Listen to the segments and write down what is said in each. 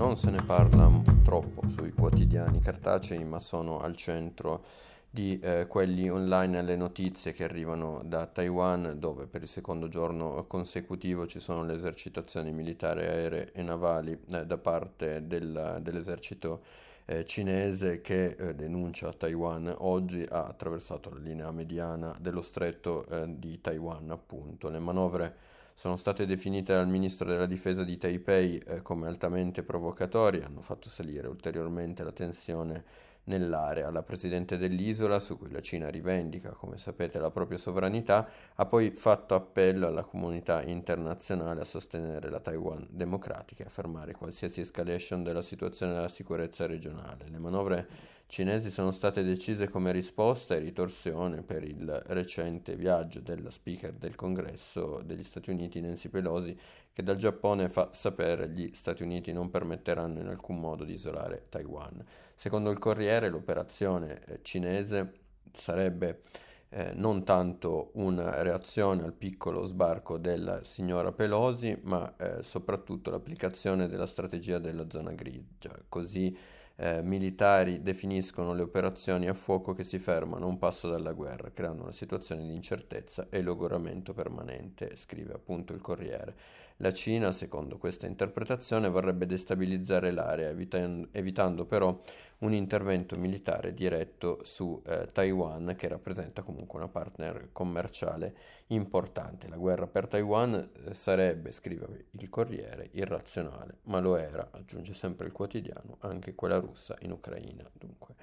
non se ne parla troppo sui quotidiani cartacei, ma sono al centro di eh, quelli online alle notizie che arrivano da Taiwan, dove per il secondo giorno consecutivo ci sono le esercitazioni militari aeree e navali eh, da parte del, dell'esercito eh, cinese che eh, denuncia Taiwan oggi ha attraversato la linea mediana dello stretto eh, di Taiwan, appunto. Le manovre sono state definite dal ministro della difesa di Taipei eh, come altamente provocatorie, hanno fatto salire ulteriormente la tensione nell'area. La presidente dell'isola, su cui la Cina rivendica, come sapete, la propria sovranità, ha poi fatto appello alla comunità internazionale a sostenere la Taiwan democratica e a fermare qualsiasi escalation della situazione della sicurezza regionale. Le manovre cinesi sono state decise come risposta e ritorsione per il recente viaggio della speaker del congresso degli Stati Uniti Nancy Pelosi che dal Giappone fa sapere gli Stati Uniti non permetteranno in alcun modo di isolare Taiwan. Secondo il Corriere l'operazione eh, cinese sarebbe eh, non tanto una reazione al piccolo sbarco della signora Pelosi, ma eh, soprattutto l'applicazione della strategia della zona grigia, così eh, militari definiscono le operazioni a fuoco che si fermano un passo dalla guerra, creando una situazione di incertezza e logoramento permanente, scrive appunto il Corriere. La Cina, secondo questa interpretazione, vorrebbe destabilizzare l'area, evitando, evitando però un intervento militare diretto su eh, Taiwan, che rappresenta comunque una partner commerciale importante. La guerra per Taiwan eh, sarebbe, scrive il Corriere, irrazionale, ma lo era, aggiunge sempre il quotidiano, anche quella russa in Ucraina. Dunque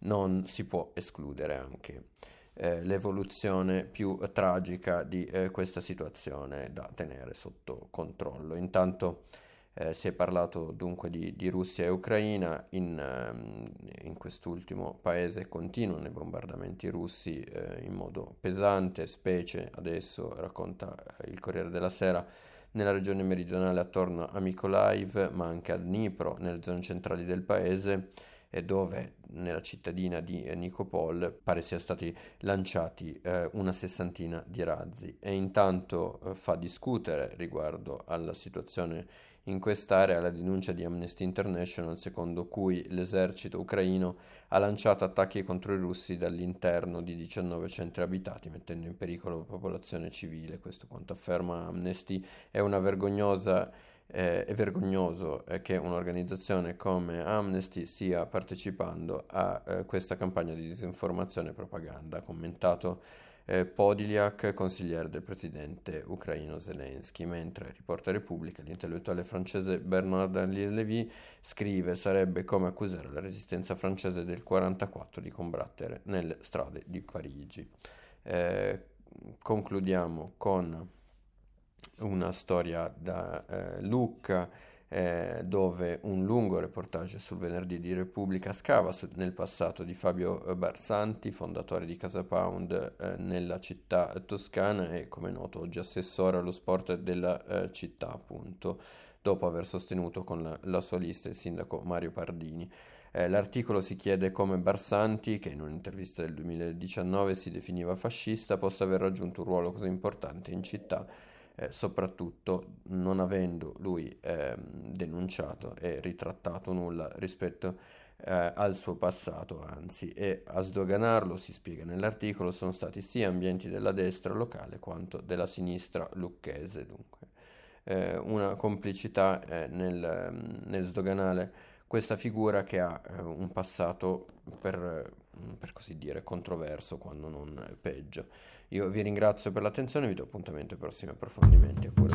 non si può escludere anche eh, l'evoluzione più tragica di eh, questa situazione da tenere sotto controllo. Intanto eh, si è parlato dunque di, di Russia e Ucraina, in, ehm, in, quest'ultimo paese continuano i bombardamenti russi eh, in modo pesante, specie adesso racconta eh, il Corriere della Sera nella regione meridionale attorno a Mykolaiv, ma anche a Dnipro, nelle zone centrali del paese e dove nella cittadina di Nikopol pare siano stati lanciati eh, una sessantina di razzi. E intanto eh, fa discutere riguardo alla situazione in quest'area la denuncia di Amnesty International secondo cui l'esercito ucraino ha lanciato attacchi contro i russi dall'interno di 19 centri abitati mettendo in pericolo la popolazione civile. Questo quanto afferma Amnesty è una vergognosa eh, è vergognoso eh, che un'organizzazione come Amnesty stia partecipando a eh, questa campagna di disinformazione e propaganda, ha commentato eh, Podiliak, consigliere del presidente ucraino Zelensky, mentre riporta Repubblica, l'intellettuale francese Bernard Lévy scrive sarebbe come accusare la resistenza francese del 1944 di combattere nelle strade di Parigi. Eh, concludiamo con una storia da eh, Lucca eh, dove un lungo reportage sul venerdì di Repubblica scava su, nel passato di Fabio Barsanti, fondatore di Casa Pound eh, nella città toscana e come noto oggi assessore allo sport della eh, città appunto dopo aver sostenuto con la, la sua lista il sindaco Mario Pardini. Eh, l'articolo si chiede come Barsanti, che in un'intervista del 2019 si definiva fascista, possa aver raggiunto un ruolo così importante in città eh, soprattutto non avendo lui eh, denunciato e ritrattato nulla rispetto eh, al suo passato, anzi, e a sdoganarlo, si spiega nell'articolo, sono stati sia ambienti della destra locale quanto della sinistra lucchese, dunque. Eh, una complicità eh, nel, nel sdoganare questa figura che ha eh, un passato per, per, così dire controverso quando non peggio. Io vi ringrazio per l'attenzione e vi do appuntamento ai prossimi approfondimenti. A cura